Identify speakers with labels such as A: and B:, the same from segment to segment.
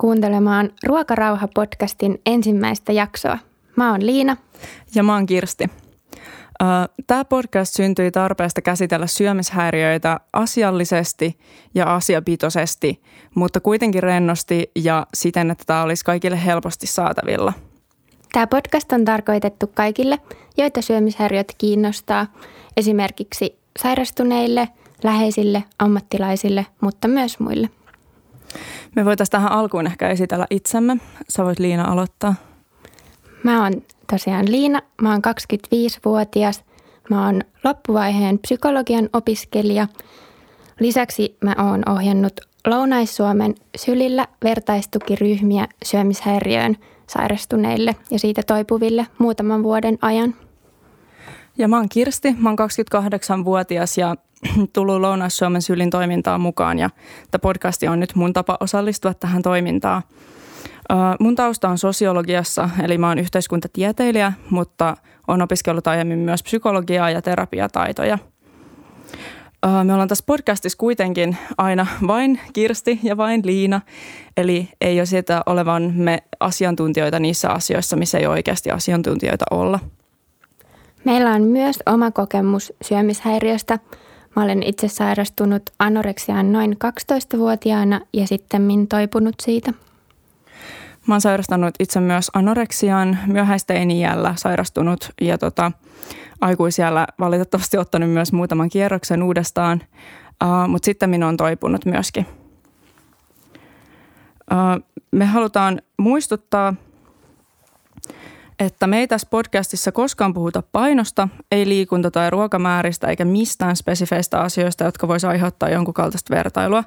A: Kuuntelemaan Ruokarauha-podcastin ensimmäistä jaksoa. Mä oon Liina.
B: Ja mä oon Kirsti. Tämä podcast syntyi tarpeesta käsitellä syömishäiriöitä asiallisesti ja asiapitoisesti, mutta kuitenkin rennosti ja siten, että tämä olisi kaikille helposti saatavilla.
A: Tämä podcast on tarkoitettu kaikille, joita syömishäiriöt kiinnostaa, esimerkiksi sairastuneille, läheisille, ammattilaisille, mutta myös muille.
B: Me voitaisiin tähän alkuun ehkä esitellä itsemme. Sä voit Liina aloittaa.
A: Mä oon tosiaan Liina, mä oon 25-vuotias. Mä oon loppuvaiheen psykologian opiskelija. Lisäksi mä oon ohjannut Lounais-Suomen sylillä vertaistukiryhmiä syömishäiriöön sairastuneille ja siitä toipuville muutaman vuoden ajan.
B: Ja mä oon Kirsti, mä oon 28-vuotias ja tullut Lounais-Suomen sylin toimintaan mukaan ja tämä podcasti on nyt mun tapa osallistua tähän toimintaan. Mun tausta on sosiologiassa, eli mä oon yhteiskuntatieteilijä, mutta on opiskellut aiemmin myös psykologiaa ja terapiataitoja. Me ollaan tässä podcastissa kuitenkin aina vain Kirsti ja vain Liina, eli ei ole sitä olevan me asiantuntijoita niissä asioissa, missä ei oikeasti asiantuntijoita olla.
A: Meillä on myös oma kokemus syömishäiriöstä – Mä olen itse sairastunut anoreksiaan noin 12-vuotiaana ja sitten toipunut siitä.
B: Mä oon sairastanut itse myös anoreksiaan myöhäisteini-iällä sairastunut ja tota, aikuisiällä valitettavasti ottanut myös muutaman kierroksen uudestaan, uh, mutta sitten minä on toipunut myöskin. Uh, me halutaan muistuttaa – että me ei tässä podcastissa koskaan puhuta painosta, ei liikunta- tai ruokamääristä eikä mistään spesifeistä asioista, jotka voisi aiheuttaa jonkun kaltaista vertailua.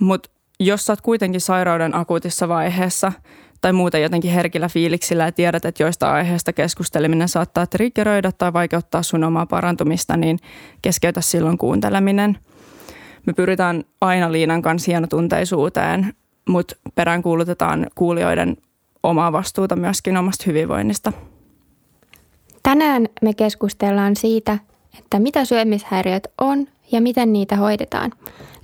B: Mutta jos sä oot kuitenkin sairauden akuutissa vaiheessa tai muuten jotenkin herkillä fiiliksillä ja tiedät, että joista aiheesta keskusteleminen saattaa triggeröidä tai vaikeuttaa sun omaa parantumista, niin keskeytä silloin kuunteleminen. Me pyritään aina Liinan kanssa hienotunteisuuteen, mutta peräänkuulutetaan kuulijoiden omaa vastuuta myöskin omasta hyvinvoinnista.
A: Tänään me keskustellaan siitä, että mitä syömishäiriöt on ja miten niitä hoidetaan.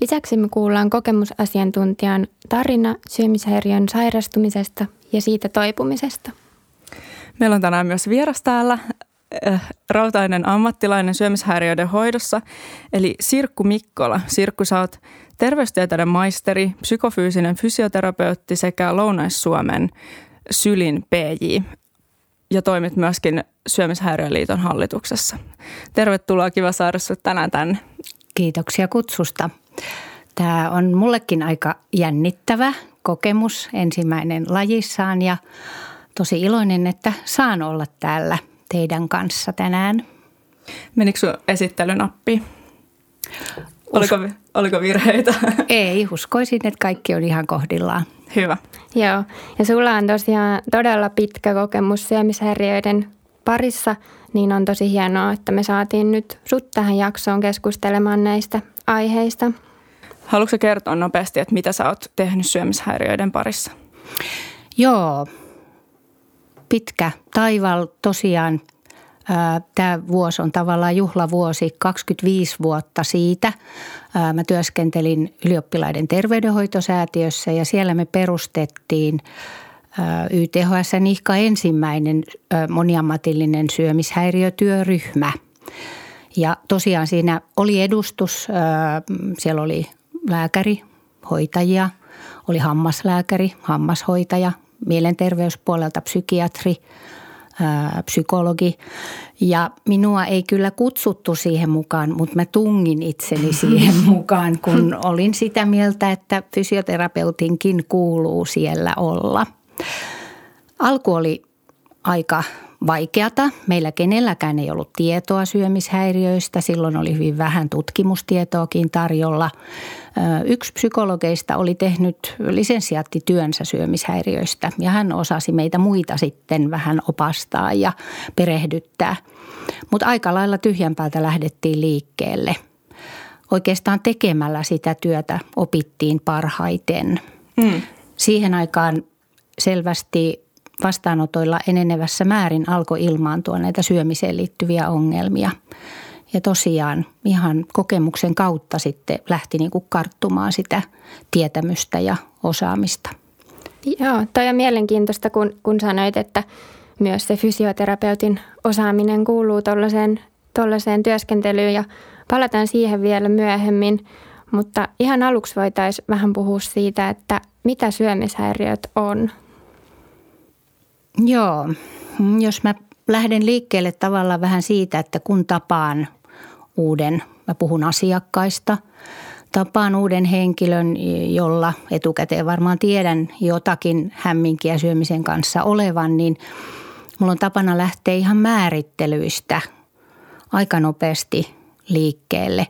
A: Lisäksi me kuullaan kokemusasiantuntijan tarina syömishäiriön sairastumisesta ja siitä toipumisesta.
B: Meillä on tänään myös vieras täällä, äh, rautainen ammattilainen syömishäiriöiden hoidossa, eli Sirkku Mikkola. Sirkku, sä oot terveystieteiden maisteri, psykofyysinen fysioterapeutti sekä Lounais-Suomen Sylin PJ ja toimit myöskin Syömishäiriöliiton hallituksessa. Tervetuloa, kiva saada sinut tänään tänne.
C: Kiitoksia kutsusta. Tämä on mullekin aika jännittävä kokemus, ensimmäinen lajissaan ja tosi iloinen, että saan olla täällä teidän kanssa tänään.
B: Menikö sinun esittelynappi? Oliko, oliko virheitä?
C: Ei, uskoisin, että kaikki on ihan kohdillaan.
B: Hyvä.
A: Joo, ja sulla on tosiaan todella pitkä kokemus syömishäiriöiden parissa, niin on tosi hienoa, että me saatiin nyt sut tähän jaksoon keskustelemaan näistä aiheista.
B: Haluatko kertoa nopeasti, että mitä sä oot tehnyt syömishäiriöiden parissa?
C: Joo, pitkä taival tosiaan Tämä vuosi on tavallaan juhlavuosi, 25 vuotta siitä. Mä työskentelin ylioppilaiden terveydenhoitosäätiössä ja siellä me perustettiin YTHS Nihka ensimmäinen moniammatillinen syömishäiriötyöryhmä. Ja tosiaan siinä oli edustus, siellä oli lääkäri, hoitajia, oli hammaslääkäri, hammashoitaja, mielenterveyspuolelta psykiatri – psykologi. Ja minua ei kyllä kutsuttu siihen mukaan, mutta mä tungin itseni siihen mukaan, kun olin sitä mieltä, että fysioterapeutinkin kuuluu siellä olla. Alku oli aika vaikeata. Meillä kenelläkään ei ollut tietoa syömishäiriöistä. Silloin oli hyvin vähän tutkimustietoakin tarjolla. Yksi psykologeista oli tehnyt lisensiaattityönsä syömishäiriöistä ja hän osasi meitä muita sitten vähän opastaa ja perehdyttää. Mutta aika lailla tyhjän päältä lähdettiin liikkeelle. Oikeastaan tekemällä sitä työtä opittiin parhaiten. Mm. Siihen aikaan selvästi vastaanotoilla enenevässä määrin alkoi ilmaantua näitä syömiseen liittyviä ongelmia. ja tosiaan ihan kokemuksen kautta sitten lähti niin kuin karttumaan sitä tietämystä ja osaamista.
A: Joo, toi on mielenkiintoista, kun, kun sanoit, että myös se fysioterapeutin osaaminen kuuluu tuollaiseen työskentelyyn ja palataan siihen vielä myöhemmin. Mutta ihan aluksi voitaisiin vähän puhua siitä, että mitä syömishäiriöt on.
C: Joo, jos mä lähden liikkeelle tavallaan vähän siitä, että kun tapaan uuden, mä puhun asiakkaista, tapaan uuden henkilön, jolla etukäteen varmaan tiedän jotakin hämminkiä syömisen kanssa olevan, niin mulla on tapana lähteä ihan määrittelyistä aika nopeasti liikkeelle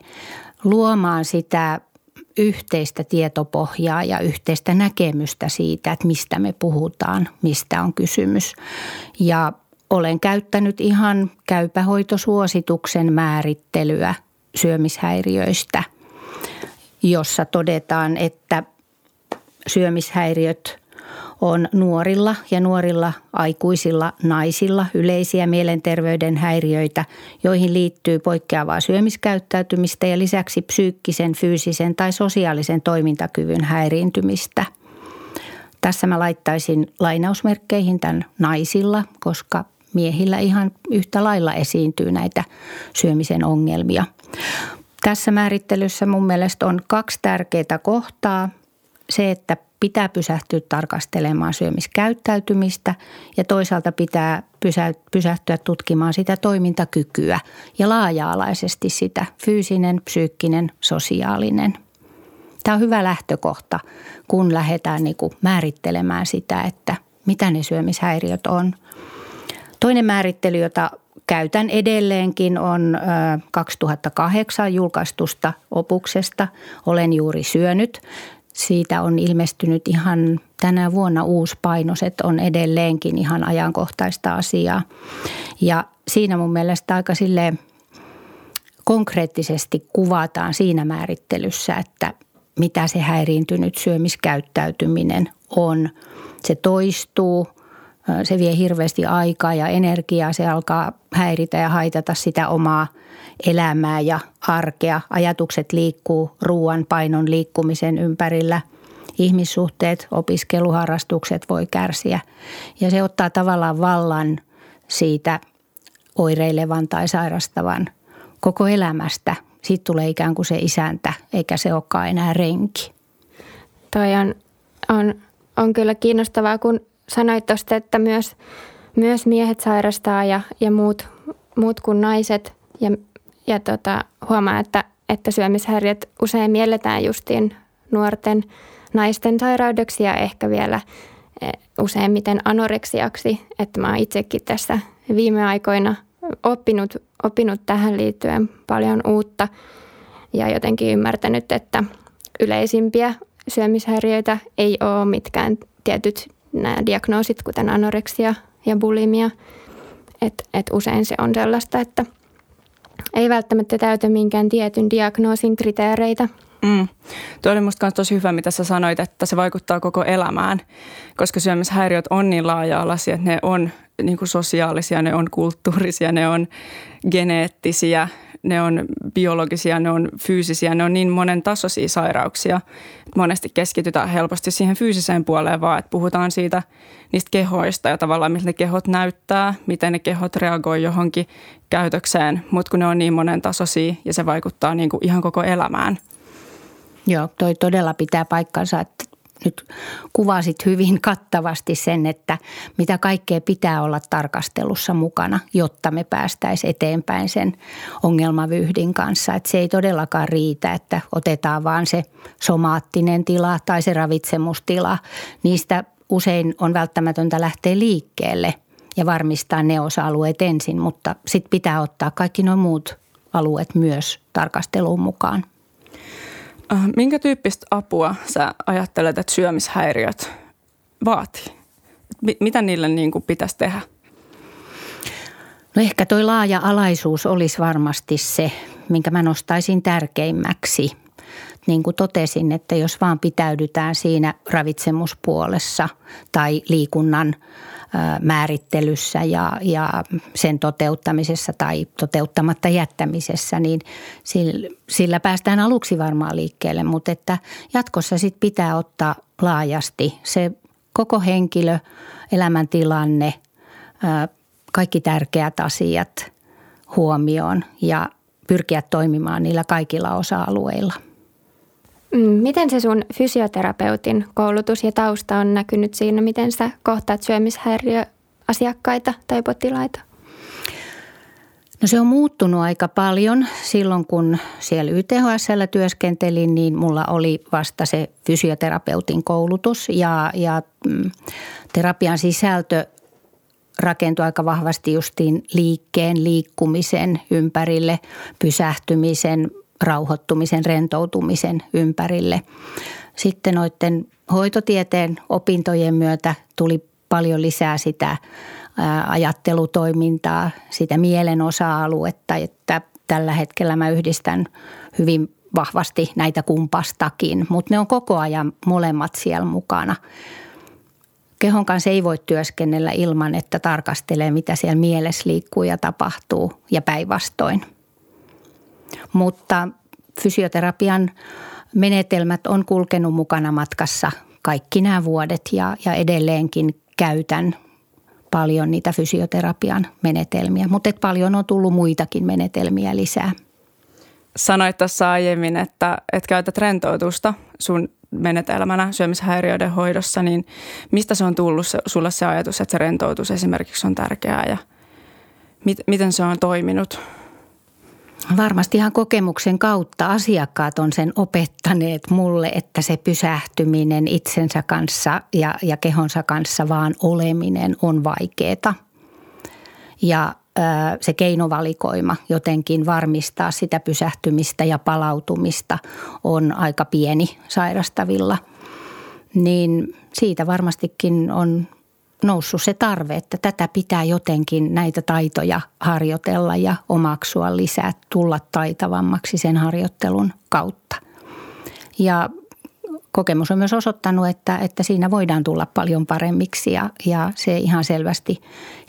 C: luomaan sitä yhteistä tietopohjaa ja yhteistä näkemystä siitä, että mistä me puhutaan, mistä on kysymys. Ja olen käyttänyt ihan käypähoitosuosituksen määrittelyä syömishäiriöistä, jossa todetaan, että syömishäiriöt on nuorilla ja nuorilla aikuisilla naisilla yleisiä mielenterveyden häiriöitä, joihin liittyy poikkeavaa syömiskäyttäytymistä ja lisäksi psyykkisen, fyysisen tai sosiaalisen toimintakyvyn häiriintymistä. Tässä mä laittaisin lainausmerkkeihin tämän naisilla, koska miehillä ihan yhtä lailla esiintyy näitä syömisen ongelmia. Tässä määrittelyssä mun mielestä on kaksi tärkeää kohtaa. Se, että pitää pysähtyä tarkastelemaan syömiskäyttäytymistä ja toisaalta pitää pysähtyä tutkimaan sitä toimintakykyä ja laaja-alaisesti sitä fyysinen, psyykkinen, sosiaalinen. Tämä on hyvä lähtökohta, kun lähdetään niin kuin määrittelemään sitä, että mitä ne syömishäiriöt on. Toinen määrittely, jota käytän edelleenkin, on 2008 julkaistusta opuksesta Olen juuri syönyt. Siitä on ilmestynyt ihan tänä vuonna uusi painos, että on edelleenkin ihan ajankohtaista asiaa. Ja siinä mun mielestä aika sille konkreettisesti kuvataan siinä määrittelyssä, että mitä se häiriintynyt syömiskäyttäytyminen on. Se toistuu, se vie hirveästi aikaa ja energiaa, se alkaa häiritä ja haitata sitä omaa – elämää ja arkea. Ajatukset liikkuu ruoan painon liikkumisen ympärillä. Ihmissuhteet, opiskeluharrastukset voi kärsiä. Ja se ottaa tavallaan vallan siitä oireilevan tai sairastavan koko elämästä. Siitä tulee ikään kuin se isäntä, eikä se olekaan enää renki.
A: Toi on, on, on kyllä kiinnostavaa, kun sanoit tuosta, että myös, myös miehet sairastaa ja, ja muut, muut kuin naiset. Ja ja tota, huomaa, että, että syömishäiriöt usein mielletään justiin nuorten naisten sairaudeksi ja ehkä vielä e, useimmiten anoreksiaksi. Että mä oon itsekin tässä viime aikoina oppinut, oppinut tähän liittyen paljon uutta ja jotenkin ymmärtänyt, että yleisimpiä syömishäiriöitä ei ole mitkään tietyt nämä diagnoosit, kuten anoreksia ja bulimia. Et, et usein se on sellaista, että – ei välttämättä täytä minkään tietyn diagnoosin kriteereitä.
B: Mm. Tuo oli musta tosi hyvä, mitä sä sanoit, että se vaikuttaa koko elämään, koska syömishäiriöt on niin laaja-alaisia, että ne on niin kuin sosiaalisia, ne on kulttuurisia, ne on geneettisiä, ne on biologisia, ne on fyysisiä, ne on niin monen tasoisia sairauksia. Että monesti keskitytään helposti siihen fyysiseen puoleen vaan, että puhutaan siitä niistä kehoista ja tavallaan miltä ne kehot näyttää, miten ne kehot reagoi johonkin käytökseen, mutta kun ne on niin monen tasoisia ja se vaikuttaa niin kuin ihan koko elämään.
C: Joo, toi todella pitää paikkansa, että nyt kuvasit hyvin kattavasti sen, että mitä kaikkea pitää olla tarkastelussa mukana, jotta me päästäisiin eteenpäin sen ongelmavyhdin kanssa. Että se ei todellakaan riitä, että otetaan vaan se somaattinen tila tai se ravitsemustila. Niistä usein on välttämätöntä lähteä liikkeelle ja varmistaa ne osa-alueet ensin, mutta sitten pitää ottaa kaikki nuo muut alueet myös tarkasteluun mukaan.
B: Äh, minkä tyyppistä apua sä ajattelet, että syömishäiriöt vaatii? Mitä niille niin kuin pitäisi tehdä?
C: No ehkä toi laaja-alaisuus olisi varmasti se, minkä mä nostaisin tärkeimmäksi. Niin kuin totesin, että jos vaan pitäydytään siinä ravitsemuspuolessa tai liikunnan määrittelyssä ja, ja sen toteuttamisessa tai toteuttamatta jättämisessä, niin sillä, sillä päästään aluksi varmaan liikkeelle, mutta että jatkossa sit pitää ottaa laajasti se koko henkilö, elämäntilanne, kaikki tärkeät asiat huomioon ja pyrkiä toimimaan niillä kaikilla osa-alueilla.
A: Mm, miten se sun fysioterapeutin koulutus ja tausta on näkynyt siinä, miten sä kohtaat syömishäiriöasiakkaita tai potilaita?
C: No se on muuttunut aika paljon. Silloin kun siellä YTHSllä työskentelin, niin mulla oli vasta se fysioterapeutin koulutus ja, ja mm, terapian sisältö rakentui aika vahvasti justiin liikkeen, liikkumisen ympärille, pysähtymisen, rauhoittumisen, rentoutumisen ympärille. Sitten noiden hoitotieteen opintojen myötä tuli paljon lisää sitä ajattelutoimintaa, sitä mielen osa-aluetta, että tällä hetkellä mä yhdistän hyvin vahvasti näitä kumpastakin, mutta ne on koko ajan molemmat siellä mukana. Kehon kanssa ei voi työskennellä ilman, että tarkastelee, mitä siellä mielessä liikkuu ja tapahtuu ja päinvastoin. Mutta fysioterapian menetelmät on kulkenut mukana matkassa kaikki nämä vuodet ja, ja edelleenkin käytän paljon niitä fysioterapian menetelmiä, mutta et paljon on tullut muitakin menetelmiä lisää.
B: Sanoit tuossa aiemmin, että, että käytät rentoutusta sun menetelmänä syömishäiriöiden hoidossa, niin mistä se on tullut se, sulle se ajatus, että se rentoutus esimerkiksi on tärkeää ja mit, miten se on toiminut?
C: Varmasti ihan kokemuksen kautta asiakkaat on sen opettaneet mulle, että se pysähtyminen itsensä kanssa ja, ja kehonsa kanssa vaan oleminen on vaikeaa. Ja se keinovalikoima jotenkin varmistaa sitä pysähtymistä ja palautumista on aika pieni sairastavilla. Niin siitä varmastikin on noussut se tarve, että tätä pitää jotenkin näitä taitoja harjoitella ja omaksua lisää, tulla taitavammaksi sen harjoittelun kautta. Ja kokemus on myös osoittanut, että, että siinä voidaan tulla paljon paremmiksi ja, ja se ihan selvästi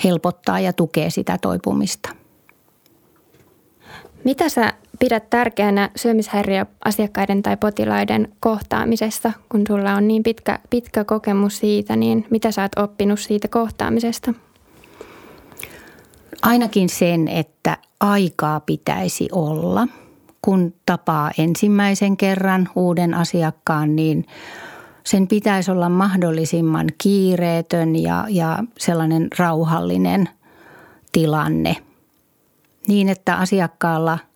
C: helpottaa ja tukee sitä toipumista.
A: Mitä sä pidät tärkeänä syömishäiriöasiakkaiden tai potilaiden kohtaamisessa, kun sulla on niin pitkä, pitkä kokemus siitä, niin mitä sä oot oppinut siitä kohtaamisesta?
C: Ainakin sen, että aikaa pitäisi olla. Kun tapaa ensimmäisen kerran uuden asiakkaan, niin sen pitäisi olla mahdollisimman kiireetön ja, ja sellainen rauhallinen tilanne. Niin, että asiakkaalla –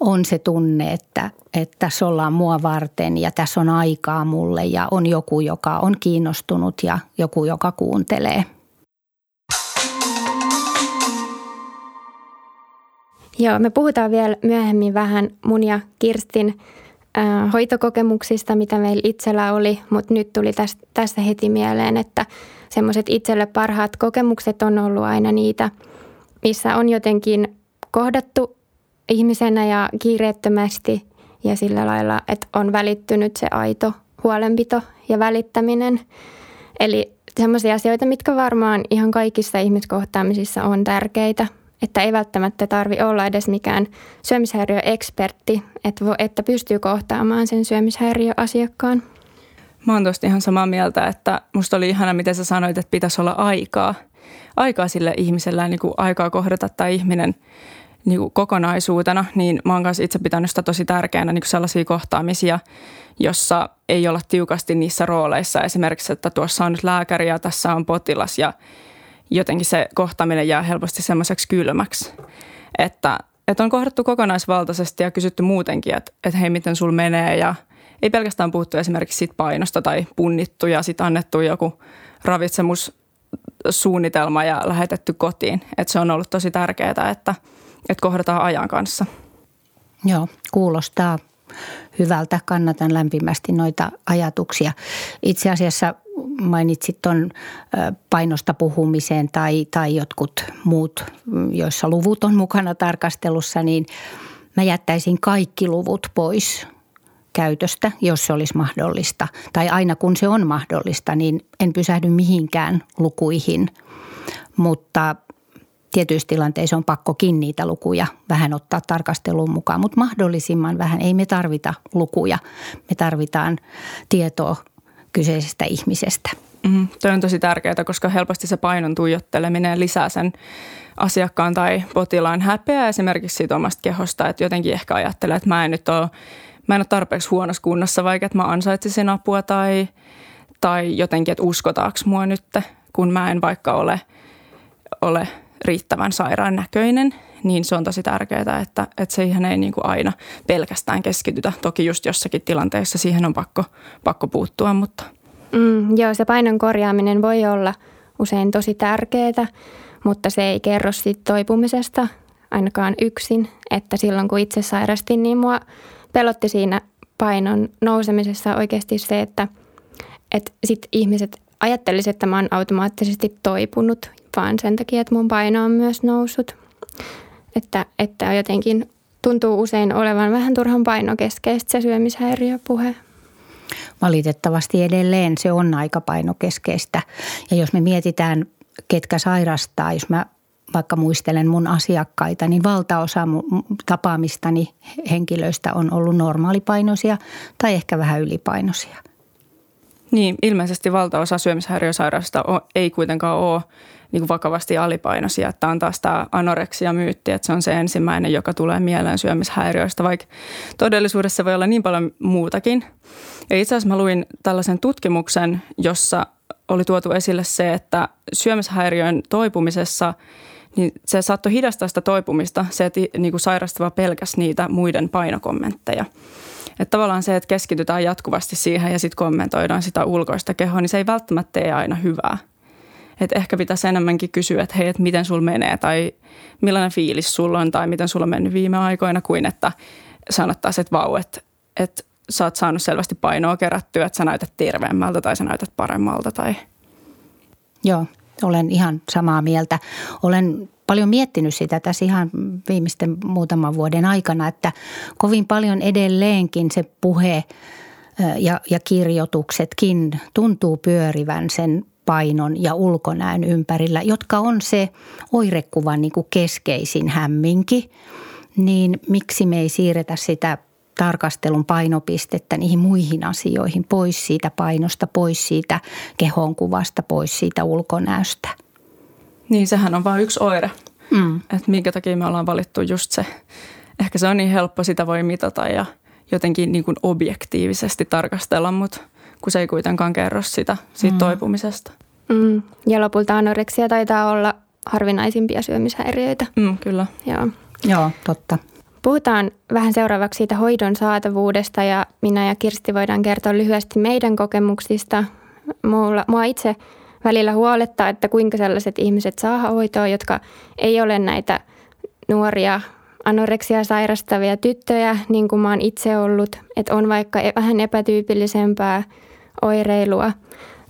C: on se tunne, että, että tässä ollaan mua varten ja tässä on aikaa mulle ja on joku, joka on kiinnostunut ja joku, joka kuuntelee.
A: Joo, me puhutaan vielä myöhemmin vähän mun ja Kirstin äh, hoitokokemuksista, mitä meillä itsellä oli, mutta nyt tuli tästä, tässä heti mieleen, että semmoiset itselle parhaat kokemukset on ollut aina niitä, missä on jotenkin kohdattu ihmisenä ja kiireettömästi ja sillä lailla, että on välittynyt se aito huolenpito ja välittäminen. Eli sellaisia asioita, mitkä varmaan ihan kaikissa ihmiskohtaamisissa on tärkeitä, että ei välttämättä tarvi olla edes mikään syömishäiriöekspertti, että, että pystyy kohtaamaan sen syömishäiriöasiakkaan.
B: Mä oon tosta ihan samaa mieltä, että musta oli ihana, miten sä sanoit, että pitäisi olla aikaa. Aikaa sille ihmisellä, niin kuin aikaa kohdata tämä ihminen niin kuin kokonaisuutena, niin mä oon kanssa itse pitänyt sitä tosi tärkeänä niin kuin sellaisia kohtaamisia, jossa ei olla tiukasti niissä rooleissa. Esimerkiksi, että tuossa on nyt lääkäri ja tässä on potilas ja jotenkin se kohtaaminen jää helposti semmoiseksi kylmäksi. Että, että on kohdattu kokonaisvaltaisesti ja kysytty muutenkin, että, että hei, miten sul menee ja ei pelkästään puhuttu esimerkiksi siitä painosta tai punnittu ja sitten annettu joku ravitsemussuunnitelma ja lähetetty kotiin. Että se on ollut tosi tärkeää, että – että kohdataan ajan kanssa.
C: Joo, kuulostaa hyvältä. Kannatan lämpimästi noita ajatuksia. Itse asiassa mainitsit tuon painosta puhumiseen tai, tai jotkut muut, joissa luvut on mukana tarkastelussa, niin mä jättäisin kaikki luvut pois käytöstä, jos se olisi mahdollista. Tai aina kun se on mahdollista, niin en pysähdy mihinkään lukuihin. Mutta tietyissä tilanteissa on pakkokin niitä lukuja vähän ottaa tarkasteluun mukaan, mutta mahdollisimman vähän. Ei me tarvita lukuja, me tarvitaan tietoa kyseisestä ihmisestä.
B: Mm, toi on tosi tärkeää, koska helposti se painon tuijotteleminen lisää sen asiakkaan tai potilaan häpeää esimerkiksi siitä omasta kehosta. Että jotenkin ehkä ajattelee, että mä en nyt ole, mä en ole tarpeeksi huonossa kunnossa, vaikka että mä ansaitsisin apua tai, tai jotenkin, että uskotaanko mua nyt, kun mä en vaikka ole, ole riittävän sairaan näköinen, niin se on tosi tärkeää, että, että siihen ei niin kuin aina pelkästään keskitytä. Toki just jossakin tilanteessa siihen on pakko, pakko puuttua, mutta –
A: Mm, joo, se painon korjaaminen voi olla usein tosi tärkeää, mutta se ei kerro siitä toipumisesta ainakaan yksin. Että silloin kun itse sairastin, niin mua pelotti siinä painon nousemisessa oikeasti se, että, että sit ihmiset ajattelisivat, että mä oon automaattisesti toipunut, vaan sen takia, että mun paino on myös noussut. Että, että jotenkin tuntuu usein olevan vähän turhan painokeskeistä se syömishäiriöpuhe.
C: Valitettavasti edelleen se on aika painokeskeistä. Ja jos me mietitään, ketkä sairastaa, jos mä vaikka muistelen mun asiakkaita, niin valtaosa tapaamistani henkilöistä on ollut normaalipainoisia tai ehkä vähän ylipainoisia.
B: Niin, ilmeisesti valtaosa syömishäiriösairaista ei kuitenkaan ole niin kuin vakavasti alipainoisia. Tämä on taas tämä anoreksia-myytti, että se on se ensimmäinen, joka tulee mieleen syömishäiriöistä, vaikka todellisuudessa voi olla niin paljon muutakin. Ja itse asiassa mä luin tällaisen tutkimuksen, jossa oli tuotu esille se, että syömishäiriön toipumisessa niin se saattoi hidastaa sitä toipumista, se, että niin kuin sairastava pelkäs niitä muiden painokommentteja. Että tavallaan se, että keskitytään jatkuvasti siihen ja sitten kommentoidaan sitä ulkoista kehoa, niin se ei välttämättä tee aina hyvää. Että ehkä pitäisi enemmänkin kysyä, että hei, että miten sulla menee tai millainen fiilis sulla on tai miten sulla on mennyt viime aikoina, kuin että sanottaisiin, että vau, että, että sä oot saanut selvästi painoa kerättyä, että sä näytät terveemmältä tai sä näytät paremmalta. Tai...
C: Joo, olen ihan samaa mieltä. Olen paljon miettinyt sitä tässä ihan viimeisten muutaman vuoden aikana, että kovin paljon edelleenkin se puhe ja, ja kirjoituksetkin tuntuu pyörivän sen painon ja ulkonäön ympärillä, jotka on se oirekuvan niin kuin keskeisin hämminki, niin miksi me ei siirretä sitä tarkastelun painopistettä niihin muihin asioihin, pois siitä painosta, pois siitä kehonkuvasta, pois siitä ulkonäöstä.
B: Niin, sehän on vain yksi oire, mm. että minkä takia me ollaan valittu just se. Ehkä se on niin helppo, sitä voi mitata ja jotenkin niin kuin objektiivisesti tarkastella, mutta kun se ei kuitenkaan kerro sitä, siitä mm. toipumisesta.
A: Mm. Ja lopulta anoreksia taitaa olla harvinaisimpia syömishäiriöitä.
B: Mm, kyllä.
C: Joo. Joo, totta.
A: Puhutaan vähän seuraavaksi siitä hoidon saatavuudesta ja minä ja Kirsti voidaan kertoa lyhyesti meidän kokemuksista. Mulla, mua itse välillä huolettaa, että kuinka sellaiset ihmiset saa hoitoa, jotka ei ole näitä nuoria anoreksia sairastavia tyttöjä, niin kuin mä oon itse ollut. Että on vaikka e- vähän epätyypillisempää oireilua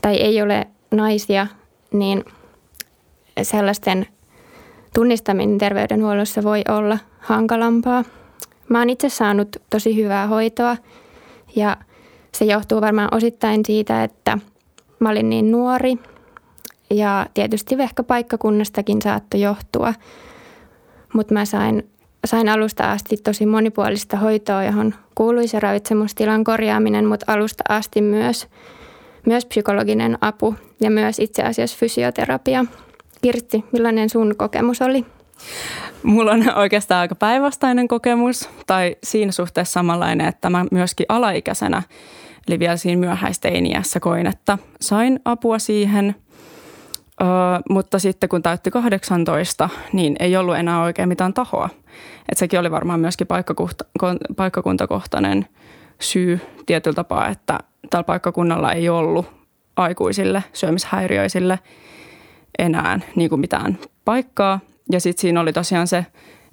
A: tai ei ole naisia, niin sellaisten tunnistaminen terveydenhuollossa voi olla hankalampaa. Mä oon itse saanut tosi hyvää hoitoa ja se johtuu varmaan osittain siitä, että mä olin niin nuori ja tietysti ehkä paikkakunnastakin saattoi johtua. Mutta mä sain, sain alusta asti tosi monipuolista hoitoa, johon kuului se ravitsemustilan korjaaminen, mutta alusta asti myös, myös psykologinen apu ja myös itse asiassa fysioterapia. Kirsti, millainen sun kokemus oli?
B: Mulla on oikeastaan aika päinvastainen kokemus, tai siinä suhteessa samanlainen, että mä myöskin alaikäisenä, eli vielä siinä myöhäisteiniässä koin, että sain apua siihen, ö, mutta sitten kun täytti 18, niin ei ollut enää oikein mitään tahoa. Et sekin oli varmaan myöskin paikkakuntakohtainen syy tietyllä tapaa, että tällä paikkakunnalla ei ollut aikuisille syömishäiriöisille enää niin kuin mitään paikkaa. Ja sitten siinä oli tosiaan se,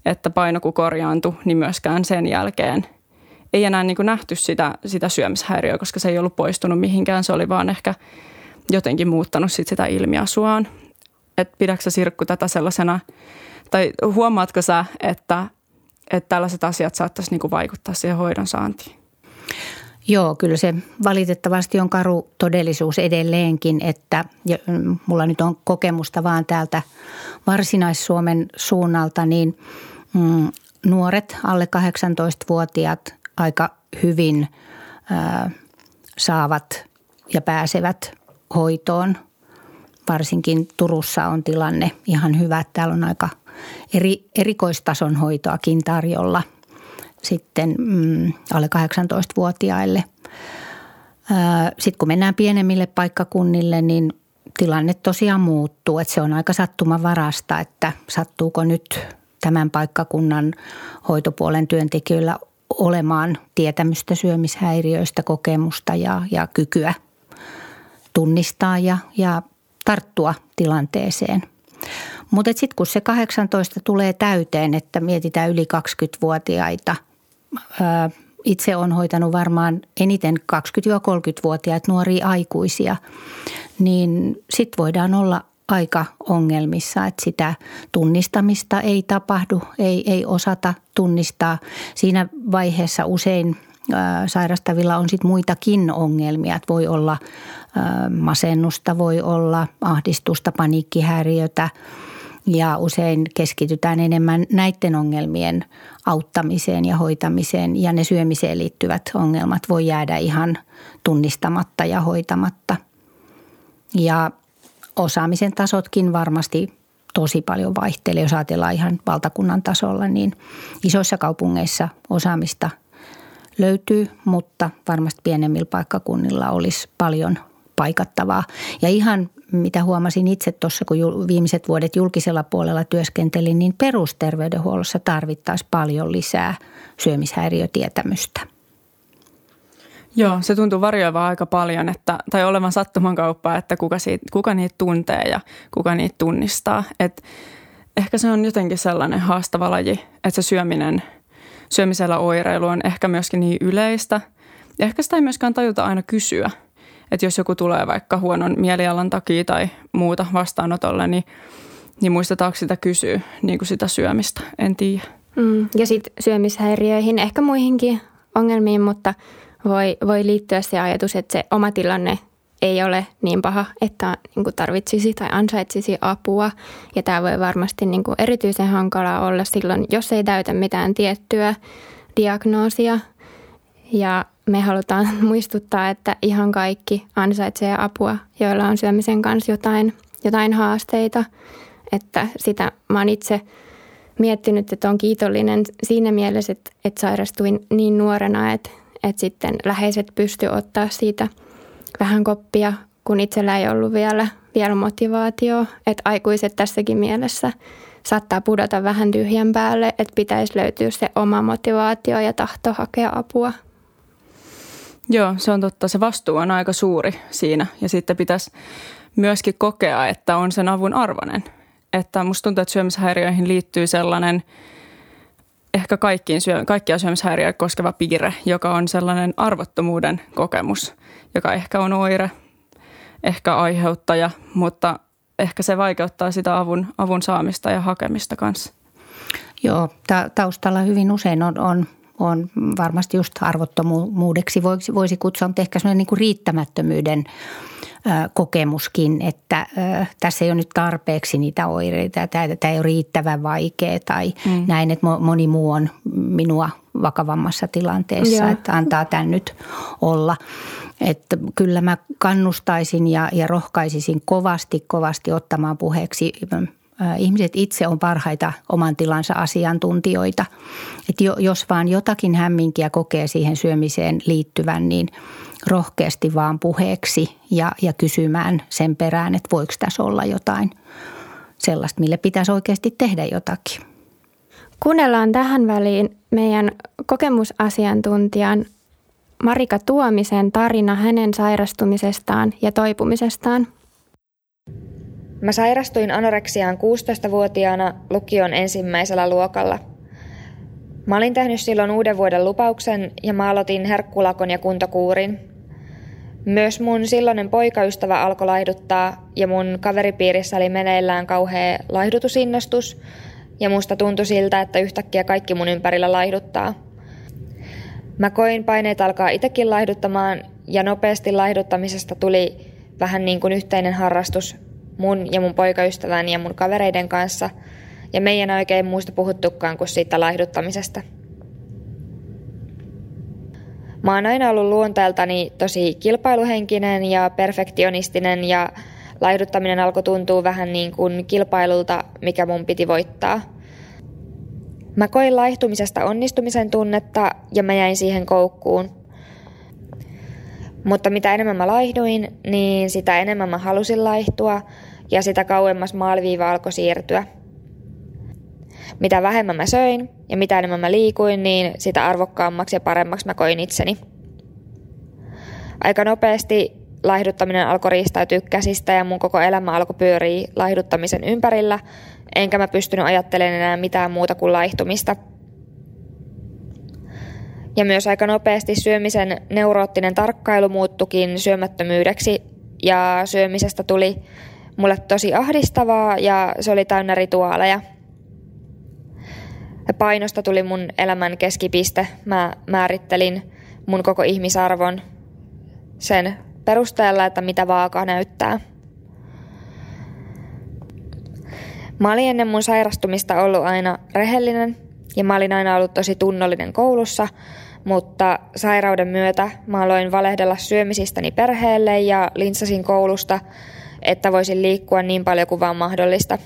B: että paino kun korjaantui, niin myöskään sen jälkeen ei enää niin kuin nähty sitä, sitä syömishäiriöä, koska se ei ollut poistunut mihinkään. Se oli vaan ehkä jotenkin muuttanut sit sitä ilmiasuaan. Että pidätkö Sirkku tätä sellaisena, tai huomaatko sä, että, että tällaiset asiat saattaisi niin kuin vaikuttaa siihen hoidon saantiin?
C: Joo, kyllä se valitettavasti on karu todellisuus edelleenkin, että mm, mulla nyt on kokemusta vaan täältä Varsinais-Suomen suunnalta, niin mm, nuoret alle 18-vuotiaat aika hyvin ää, saavat ja pääsevät hoitoon. Varsinkin Turussa on tilanne ihan hyvä. Täällä on aika eri, erikoistason hoitoakin tarjolla sitten mm, alle 18-vuotiaille. Sitten kun mennään pienemmille paikkakunnille, niin tilanne tosiaan muuttuu. Että se on aika sattumavarasta, että sattuuko nyt tämän paikkakunnan hoitopuolen työntekijöillä olemaan tietämystä syömishäiriöistä, kokemusta ja, ja kykyä tunnistaa ja, ja tarttua tilanteeseen. Mutta sitten kun se 18 tulee täyteen, että mietitään yli 20-vuotiaita, itse on hoitanut varmaan eniten 20-30-vuotiaita nuoria aikuisia, niin sitten voidaan olla aika ongelmissa, että sitä tunnistamista ei tapahdu, ei, ei osata tunnistaa. Siinä vaiheessa usein sairastavilla on sitten muitakin ongelmia. Että voi olla masennusta, voi olla ahdistusta, paniikkihäiriötä ja usein keskitytään enemmän näiden ongelmien auttamiseen ja hoitamiseen ja ne syömiseen liittyvät ongelmat voi jäädä ihan tunnistamatta ja hoitamatta. Ja osaamisen tasotkin varmasti tosi paljon vaihtelee. Jos ajatellaan ihan valtakunnan tasolla, niin isoissa kaupungeissa osaamista löytyy, mutta varmasti pienemmillä paikkakunnilla olisi paljon paikattavaa. Ja ihan mitä huomasin itse tuossa, kun viimeiset vuodet julkisella puolella työskentelin, niin perusterveydenhuollossa tarvittaisiin paljon lisää syömishäiriötietämystä.
B: Joo, se tuntuu varjoivaa aika paljon, että, tai olevan sattuman kauppaa, että kuka, siitä, kuka niitä tuntee ja kuka niitä tunnistaa. Et ehkä se on jotenkin sellainen haastava laji, että se syöminen, syömisellä oireilu on ehkä myöskin niin yleistä. Ja ehkä sitä ei myöskään tajuta aina kysyä. Että jos joku tulee vaikka huonon mielialan takia tai muuta vastaanotolle, niin, niin muistetaanko sitä kysyä niin kuin sitä syömistä, en tiedä.
A: Mm, ja sitten syömishäiriöihin, ehkä muihinkin ongelmiin, mutta – voi, voi liittyä se ajatus, että se oma tilanne ei ole niin paha, että niin tarvitsisi tai ansaitsisi apua. Ja tämä voi varmasti niin kuin erityisen hankala olla silloin, jos ei täytä mitään tiettyä diagnoosia. Ja me halutaan muistuttaa, että ihan kaikki ansaitsee apua, joilla on syömisen kanssa jotain, jotain haasteita. Että sitä mä oon itse miettinyt, että on kiitollinen siinä mielessä, että, että sairastuin niin nuorena, että että sitten läheiset pysty ottaa siitä vähän koppia, kun itsellä ei ollut vielä, vielä motivaatio. Että aikuiset tässäkin mielessä saattaa pudota vähän tyhjän päälle, että pitäisi löytyä se oma motivaatio ja tahto hakea apua.
B: Joo, se on totta. Se vastuu on aika suuri siinä ja sitten pitäisi myöskin kokea, että on sen avun arvoinen. Että musta tuntuu, että syömishäiriöihin liittyy sellainen – ehkä kaikkiin kaikkia syömishäiriöitä koskeva piirre, joka on sellainen arvottomuuden kokemus, joka ehkä on oire, ehkä aiheuttaja, mutta ehkä se vaikeuttaa sitä avun, avun saamista ja hakemista kanssa.
C: Joo, ta- taustalla hyvin usein on, on, on varmasti just arvottomuudeksi voisi, voisi kutsua, mutta ehkä sellainen niin kuin riittämättömyyden – kokemuskin, että tässä ei ole nyt tarpeeksi niitä oireita, tämä, tämä ei ole riittävän vaikea tai mm. näin, että moni muu on minua vakavammassa tilanteessa, Joo. että antaa tämän nyt olla. Että kyllä mä kannustaisin ja, ja rohkaisisin kovasti, kovasti ottamaan puheeksi ihmiset itse on parhaita oman tilansa asiantuntijoita. Että jos vaan jotakin hämminkiä kokee siihen syömiseen liittyvän, niin rohkeasti vaan puheeksi ja, ja kysymään sen perään, että voiko tässä olla jotain sellaista, mille pitäisi oikeasti tehdä jotakin.
A: Kuunnellaan tähän väliin meidän kokemusasiantuntijan Marika Tuomisen tarina hänen sairastumisestaan ja toipumisestaan.
D: Mä sairastuin anoreksiaan 16-vuotiaana lukion ensimmäisellä luokalla. Mä olin tehnyt silloin uuden vuoden lupauksen ja mä aloitin herkkulakon ja kuntokuurin. Myös mun silloinen poikaystävä alkoi laihduttaa ja mun kaveripiirissä oli meneillään kauhea laihdutusinnostus ja musta tuntui siltä, että yhtäkkiä kaikki mun ympärillä laihduttaa. Mä koin paineet alkaa itsekin laihduttamaan ja nopeasti laihduttamisesta tuli vähän niin kuin yhteinen harrastus mun ja mun poikaystävän ja mun kavereiden kanssa. Ja meidän oikein muista puhuttukaan kuin siitä laihduttamisesta. Mä oon aina ollut luonteeltani tosi kilpailuhenkinen ja perfektionistinen ja laihduttaminen alkoi tuntua vähän niin kuin kilpailulta, mikä mun piti voittaa. Mä koin laihtumisesta onnistumisen tunnetta ja mä jäin siihen koukkuun. Mutta mitä enemmän mä laihduin, niin sitä enemmän mä halusin laihtua ja sitä kauemmas maaliviiva alkoi siirtyä. Mitä vähemmän mä söin ja mitä enemmän mä liikuin, niin sitä arvokkaammaksi ja paremmaksi mä koin itseni. Aika nopeasti laihduttaminen alkoi riistäytyä käsistä ja mun koko elämä alkoi pyöriä laihduttamisen ympärillä, enkä mä pystynyt ajattelemaan enää mitään muuta kuin laihtumista. Ja myös aika nopeasti syömisen neuroottinen tarkkailu muuttukin syömättömyydeksi ja syömisestä tuli mulle tosi ahdistavaa ja se oli täynnä rituaaleja. Ja painosta tuli mun elämän keskipiste. Mä määrittelin mun koko ihmisarvon sen perusteella, että mitä vaaka näyttää. Mä olin ennen mun sairastumista ollut aina rehellinen ja mä olin aina ollut tosi tunnollinen koulussa, mutta sairauden myötä mä aloin valehdella syömisistäni perheelle ja linssasin koulusta, että voisin liikkua niin paljon kuin vaan mahdollista.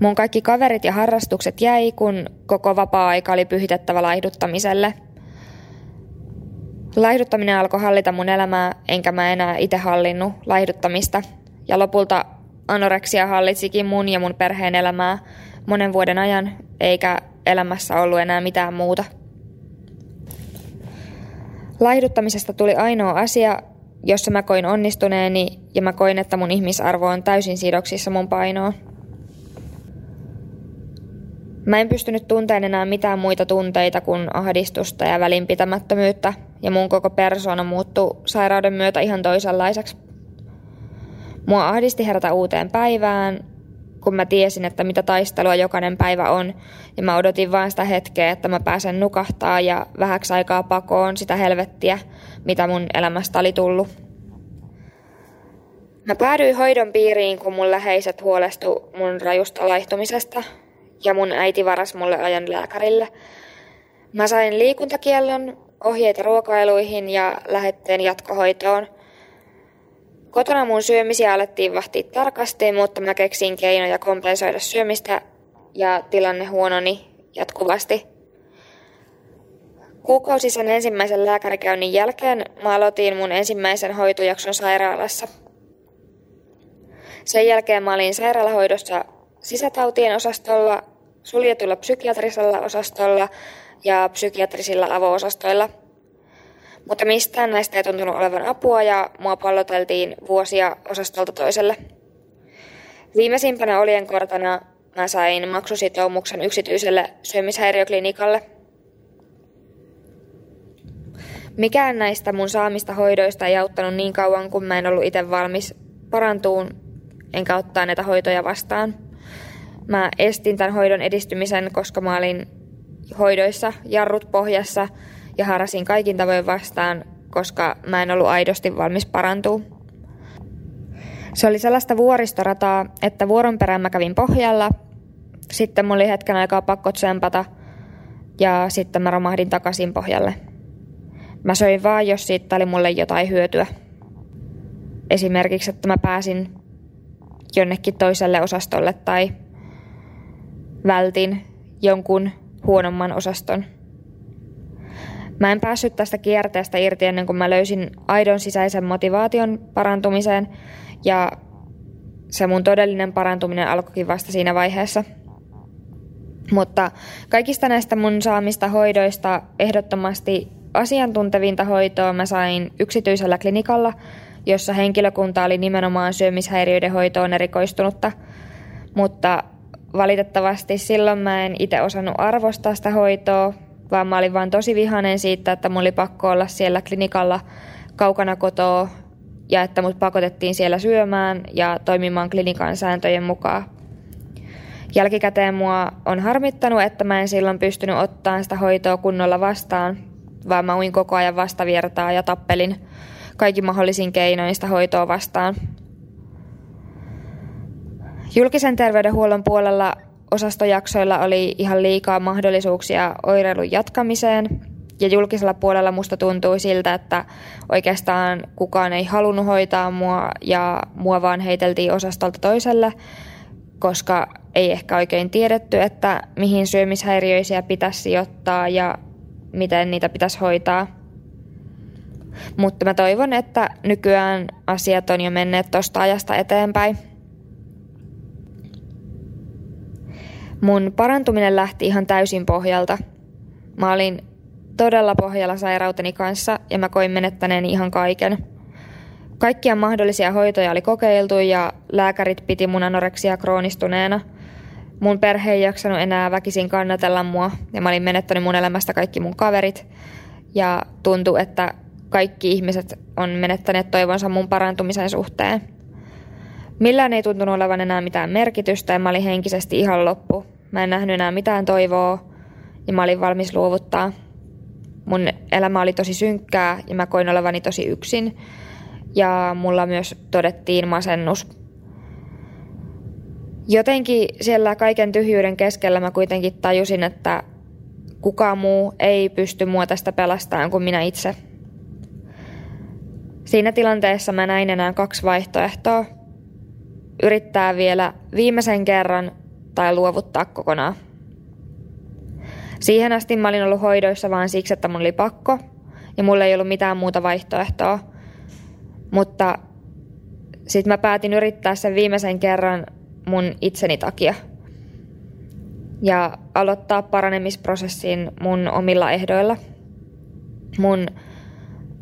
D: Mun kaikki kaverit ja harrastukset jäi, kun koko vapaa-aika oli pyhitettävä laihduttamiselle – Laihduttaminen alkoi hallita mun elämää, enkä mä enää itse hallinnut laihduttamista. Ja lopulta anoreksia hallitsikin mun ja mun perheen elämää monen vuoden ajan, eikä elämässä ollut enää mitään muuta. Laihduttamisesta tuli ainoa asia, jossa mä koin onnistuneeni ja mä koin, että mun ihmisarvo on täysin sidoksissa mun painoon. Mä en pystynyt tunteen enää mitään muita tunteita kuin ahdistusta ja välinpitämättömyyttä, ja mun koko persoona muuttui sairauden myötä ihan toisenlaiseksi. Mua ahdisti herätä uuteen päivään, kun mä tiesin, että mitä taistelua jokainen päivä on, ja mä odotin vain sitä hetkeä, että mä pääsen nukahtaa ja vähäksi aikaa pakoon sitä helvettiä, mitä mun elämästä oli tullut. Mä päädyin hoidon piiriin, kun mun läheiset huolestu mun rajusta laihtumisesta, ja mun äiti varas mulle ajan lääkärille. Mä sain liikuntakiellon, ohjeita ruokailuihin ja lähetteen jatkohoitoon. Kotona mun syömisiä alettiin vahtia tarkasti, mutta mä keksin keinoja kompensoida syömistä ja tilanne huononi jatkuvasti. Kuukausi sen ensimmäisen lääkärikäynnin jälkeen mä aloitin mun ensimmäisen hoitojakson sairaalassa. Sen jälkeen mä olin sairaalahoidossa sisätautien osastolla, suljetulla psykiatrisella osastolla ja psykiatrisilla avo-osastoilla. Mutta mistään näistä ei tuntunut olevan apua ja mua palloteltiin vuosia osastolta toiselle. Viimeisimpänä kortana mä sain maksusitoumuksen yksityiselle syömishäiriöklinikalle. Mikään näistä mun saamista hoidoista ei auttanut niin kauan, kun mä en ollut itse valmis parantuun enkä ottaa näitä hoitoja vastaan. Mä estin tämän hoidon edistymisen, koska mä olin hoidoissa jarrut pohjassa ja harasin kaikin tavoin vastaan, koska mä en ollut aidosti valmis parantua. Se oli sellaista vuoristorataa, että vuoron perään mä kävin pohjalla, sitten mulla oli hetken aikaa pakko tsempata ja sitten mä romahdin takaisin pohjalle. Mä söin vaan, jos siitä oli mulle jotain hyötyä. Esimerkiksi, että mä pääsin jonnekin toiselle osastolle tai vältin jonkun huonomman osaston. Mä en päässyt tästä kierteestä irti ennen kuin mä löysin aidon sisäisen motivaation parantumiseen ja se mun todellinen parantuminen alkoikin vasta siinä vaiheessa. Mutta kaikista näistä mun saamista hoidoista ehdottomasti asiantuntevinta hoitoa mä sain yksityisellä klinikalla, jossa henkilökunta oli nimenomaan syömishäiriöiden hoitoon erikoistunutta. Mutta valitettavasti silloin mä en itse osannut arvostaa sitä hoitoa, vaan mä olin vaan tosi vihainen siitä, että mulla oli pakko olla siellä klinikalla kaukana kotoa ja että mut pakotettiin siellä syömään ja toimimaan klinikan sääntöjen mukaan. Jälkikäteen mua on harmittanut, että mä en silloin pystynyt ottaa sitä hoitoa kunnolla vastaan, vaan mä uin koko ajan vastavirtaa ja tappelin kaikki mahdollisin keinoin sitä hoitoa vastaan. Julkisen terveydenhuollon puolella osastojaksoilla oli ihan liikaa mahdollisuuksia oireilun jatkamiseen ja julkisella puolella musta tuntui siltä, että oikeastaan kukaan ei halunnut hoitaa mua ja mua vaan heiteltiin osastolta toiselle, koska ei ehkä oikein tiedetty, että mihin syömishäiriöisiä pitäisi sijoittaa ja miten niitä pitäisi hoitaa. Mutta mä toivon, että nykyään asiat on jo menneet tuosta ajasta eteenpäin. Mun parantuminen lähti ihan täysin pohjalta. Mä olin todella pohjalla sairauteni kanssa ja mä koin menettäneeni ihan kaiken. Kaikkia mahdollisia hoitoja oli kokeiltu ja lääkärit piti mun anoreksia kroonistuneena. Mun perhe ei jaksanut enää väkisin kannatella mua ja mä olin menettänyt mun elämästä kaikki mun kaverit. Ja tuntui, että kaikki ihmiset on menettäneet toivonsa mun parantumisen suhteen. Millään ei tuntunut olevan enää mitään merkitystä ja mä olin henkisesti ihan loppu. Mä en nähnyt enää mitään toivoa ja mä olin valmis luovuttaa. Mun elämä oli tosi synkkää ja mä koin olevani tosi yksin. Ja mulla myös todettiin masennus. Jotenkin siellä kaiken tyhjyyden keskellä mä kuitenkin tajusin, että kukaan muu ei pysty mua tästä pelastamaan kuin minä itse. Siinä tilanteessa mä näin enää kaksi vaihtoehtoa. Yrittää vielä viimeisen kerran tai luovuttaa kokonaan. Siihen asti mä olin ollut hoidoissa vaan siksi, että mun oli pakko ja mulla ei ollut mitään muuta vaihtoehtoa. Mutta sitten mä päätin yrittää sen viimeisen kerran mun itseni takia. Ja aloittaa paranemisprosessin mun omilla ehdoilla. Mun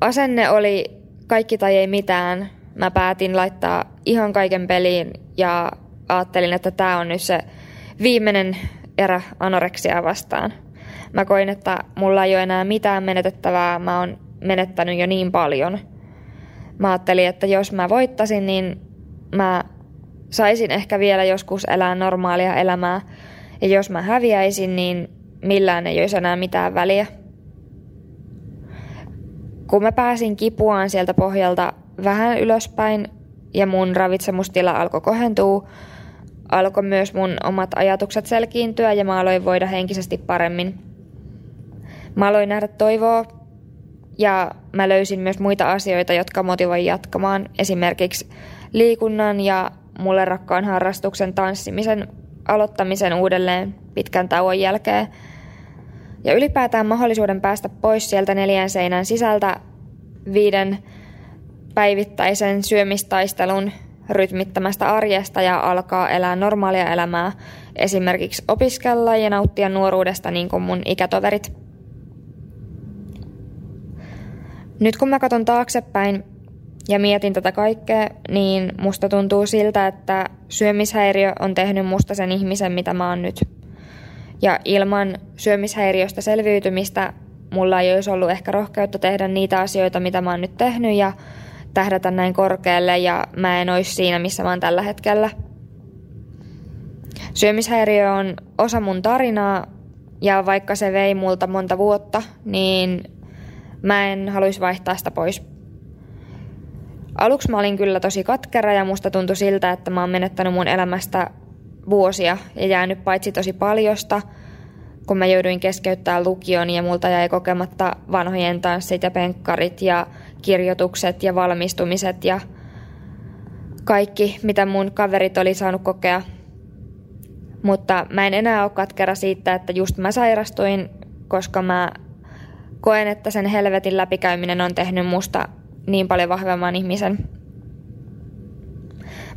D: asenne oli kaikki tai ei mitään. Mä päätin laittaa ihan kaiken peliin ja ajattelin, että tämä on nyt se viimeinen erä anoreksia vastaan. Mä koin, että mulla ei ole enää mitään menetettävää, mä oon menettänyt jo niin paljon. Mä ajattelin, että jos mä voittasin, niin mä saisin ehkä vielä joskus elää normaalia elämää. Ja jos mä häviäisin, niin millään ei olisi enää mitään väliä. Kun mä pääsin kipuaan sieltä pohjalta vähän ylöspäin ja mun ravitsemustila alkoi kohentua, alkoi myös mun omat ajatukset selkiintyä ja mä aloin voida henkisesti paremmin. Mä aloin nähdä toivoa ja mä löysin myös muita asioita, jotka motivoi jatkamaan. Esimerkiksi liikunnan ja mulle rakkaan harrastuksen tanssimisen aloittamisen uudelleen pitkän tauon jälkeen. Ja ylipäätään mahdollisuuden päästä pois sieltä neljän seinän sisältä viiden päivittäisen syömistaistelun rytmittämästä arjesta ja alkaa elää normaalia elämää, esimerkiksi opiskella ja nauttia nuoruudesta niin kuin mun ikätoverit. Nyt kun mä katson taaksepäin ja mietin tätä kaikkea, niin musta tuntuu siltä, että syömishäiriö on tehnyt musta sen ihmisen, mitä mä oon nyt. Ja ilman syömishäiriöstä selviytymistä mulla ei olisi ollut ehkä rohkeutta tehdä niitä asioita, mitä mä oon nyt tehnyt ja tähdätä näin korkealle ja mä en olisi siinä, missä mä oon tällä hetkellä. Syömishäiriö on osa mun tarinaa ja vaikka se vei multa monta vuotta, niin mä en haluaisi vaihtaa sitä pois. Aluksi mä olin kyllä tosi katkera ja musta tuntui siltä, että mä oon menettänyt mun elämästä vuosia ja jäänyt paitsi tosi paljosta, kun mä jouduin keskeyttää lukion ja multa jäi kokematta vanhojen tanssit ja penkkarit ja kirjoitukset ja valmistumiset ja kaikki, mitä mun kaverit oli saanut kokea. Mutta mä en enää ole katkera siitä, että just mä sairastuin, koska mä koen, että sen helvetin läpikäyminen on tehnyt musta niin paljon vahvemman ihmisen.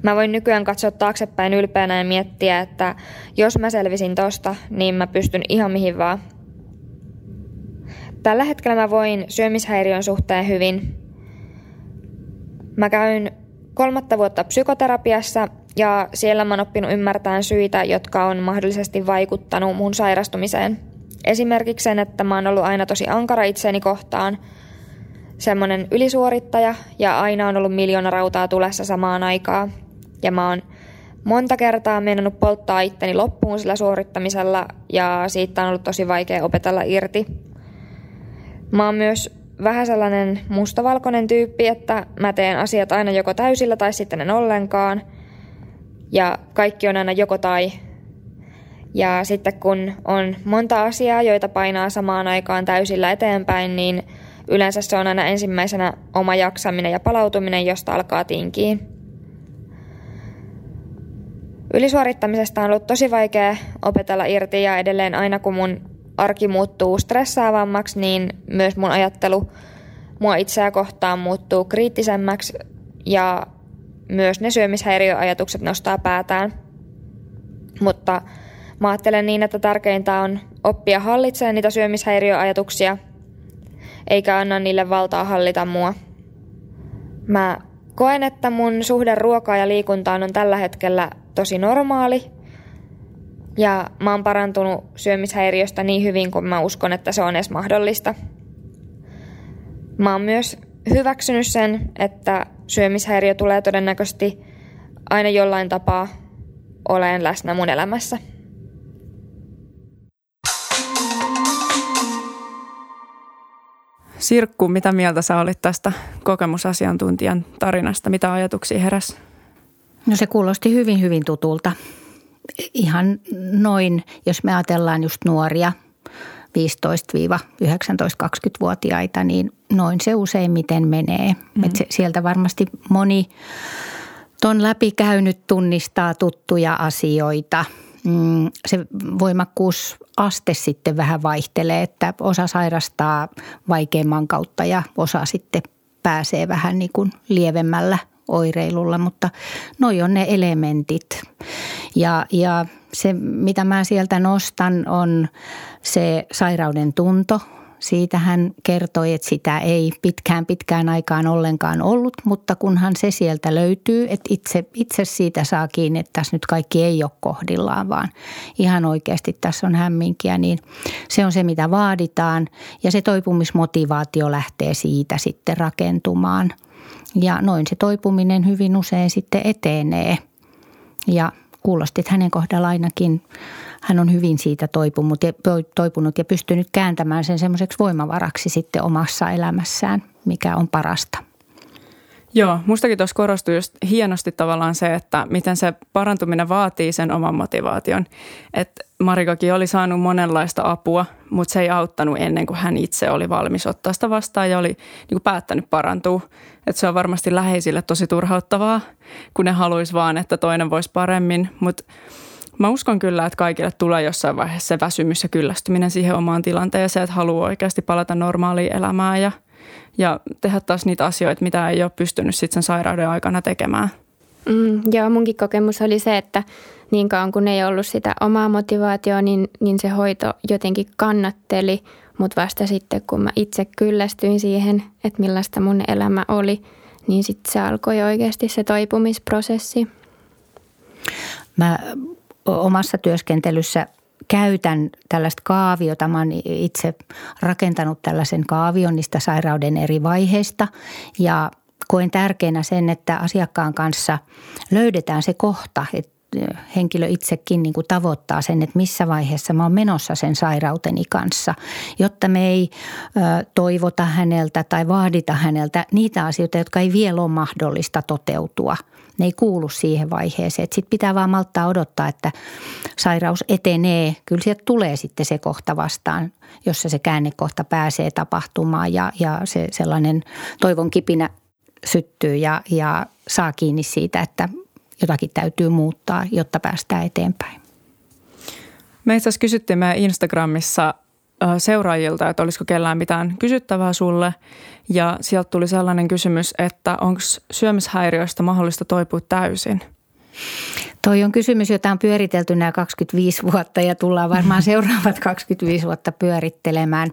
D: Mä voin nykyään katsoa taaksepäin ylpeänä ja miettiä, että jos mä selvisin tosta, niin mä pystyn ihan mihin vaan. Tällä hetkellä mä voin syömishäiriön suhteen hyvin. Mä käyn kolmatta vuotta psykoterapiassa ja siellä mä oon oppinut ymmärtämään syitä, jotka on mahdollisesti vaikuttanut mun sairastumiseen. Esimerkiksi sen, että mä oon ollut aina tosi ankara itseeni kohtaan, semmonen ylisuorittaja ja aina on ollut miljoona rautaa tulessa samaan aikaan. Ja mä oon monta kertaa meinannut polttaa itteni loppuun sillä suorittamisella ja siitä on ollut tosi vaikea opetella irti. Mä oon myös vähän sellainen mustavalkoinen tyyppi, että mä teen asiat aina joko täysillä tai sitten en ollenkaan. Ja kaikki on aina joko tai. Ja sitten kun on monta asiaa, joita painaa samaan aikaan täysillä eteenpäin, niin yleensä se on aina ensimmäisenä oma jaksaminen ja palautuminen, josta alkaa tinkiin. Ylisuorittamisesta on ollut tosi vaikea opetella irti ja edelleen aina kun mun arki muuttuu stressaavammaksi, niin myös mun ajattelu mua itseä kohtaan muuttuu kriittisemmäksi ja myös ne syömishäiriöajatukset nostaa päätään. Mutta mä ajattelen niin, että tärkeintä on oppia hallitsemaan niitä syömishäiriöajatuksia, eikä anna niille valtaa hallita mua. Mä koen, että mun suhde ruokaa ja liikuntaan on tällä hetkellä tosi normaali ja mä oon parantunut syömishäiriöstä niin hyvin kuin mä uskon, että se on edes mahdollista. Mä oon myös hyväksynyt sen, että syömishäiriö tulee todennäköisesti aina jollain tapaa oleen läsnä mun elämässä.
B: Sirkku, mitä mieltä sä olit tästä kokemusasiantuntijan tarinasta? Mitä ajatuksia heräs?
C: No se kuulosti hyvin, hyvin tutulta ihan noin, jos me ajatellaan just nuoria, 15-19-20-vuotiaita, niin noin se useimmiten menee. Mm. Et se, sieltä varmasti moni ton läpikäynyt tunnistaa tuttuja asioita. Mm, se voimakkuusaste sitten vähän vaihtelee, että osa sairastaa vaikeimman kautta ja osa sitten pääsee vähän niin kuin lievemmällä oireilulla, mutta noi on ne elementit. Ja, ja se, mitä mä sieltä nostan, on se sairauden tunto. Siitä hän kertoi, että sitä ei pitkään pitkään aikaan ollenkaan ollut, mutta kunhan se sieltä löytyy, että itse, itse siitä saa kiinni, että tässä nyt kaikki ei ole kohdillaan, vaan ihan oikeasti tässä on hämminkiä, niin se on se, mitä vaaditaan ja se toipumismotivaatio lähtee siitä sitten rakentumaan – ja noin se toipuminen hyvin usein sitten etenee. Ja kuulosti, että hänen kohdalla ainakin hän on hyvin siitä toipunut ja, toipunut ja pystynyt kääntämään sen semmoiseksi voimavaraksi sitten omassa elämässään, mikä on parasta.
B: Joo, mustakin tuossa korostui just hienosti tavallaan se, että miten se parantuminen vaatii sen oman motivaation. Että Marikakin oli saanut monenlaista apua, mutta se ei auttanut ennen kuin hän itse oli valmis ottaa sitä vastaan ja oli niin kuin päättänyt parantua. Että se on varmasti läheisille tosi turhauttavaa, kun ne haluaisi vaan, että toinen voisi paremmin. Mutta mä uskon kyllä, että kaikille tulee jossain vaiheessa se väsymys ja kyllästyminen siihen omaan tilanteeseen, että haluaa oikeasti palata normaaliin elämään ja, ja tehdä taas niitä asioita, mitä ei ole pystynyt sitten sen sairauden aikana tekemään.
A: Mm, joo, munkin kokemus oli se, että niin kauan kun ei ollut sitä omaa motivaatioa, niin, niin se hoito jotenkin kannatteli – mutta vasta sitten, kun mä itse kyllästyin siihen, että millaista mun elämä oli, niin sitten se alkoi oikeasti se toipumisprosessi.
C: Mä omassa työskentelyssä käytän tällaista kaaviota. Mä oon itse rakentanut tällaisen kaavion niistä sairauden eri vaiheista ja koen tärkeänä sen, että asiakkaan kanssa löydetään se kohta, että henkilö itsekin niin kuin tavoittaa sen, että missä vaiheessa mä oon menossa sen sairauteni kanssa, jotta me ei toivota häneltä tai vaadita häneltä niitä asioita, jotka ei vielä ole mahdollista toteutua. Ne ei kuulu siihen vaiheeseen. Sitten pitää vaan malttaa odottaa, että sairaus etenee. Kyllä sieltä tulee sitten se kohta vastaan, jossa se käännekohta pääsee tapahtumaan ja, ja se sellainen toivon kipinä syttyy ja, ja saa kiinni siitä, että jotakin täytyy muuttaa, jotta päästään eteenpäin.
B: Me itse asiassa kysyttiin meidän Instagramissa seuraajilta, että olisiko kellään mitään kysyttävää sulle. Ja sieltä tuli sellainen kysymys, että onko syömishäiriöistä mahdollista toipua täysin?
C: Toi on kysymys, jota on pyöritelty nämä 25 vuotta ja tullaan varmaan seuraavat 25 vuotta pyörittelemään.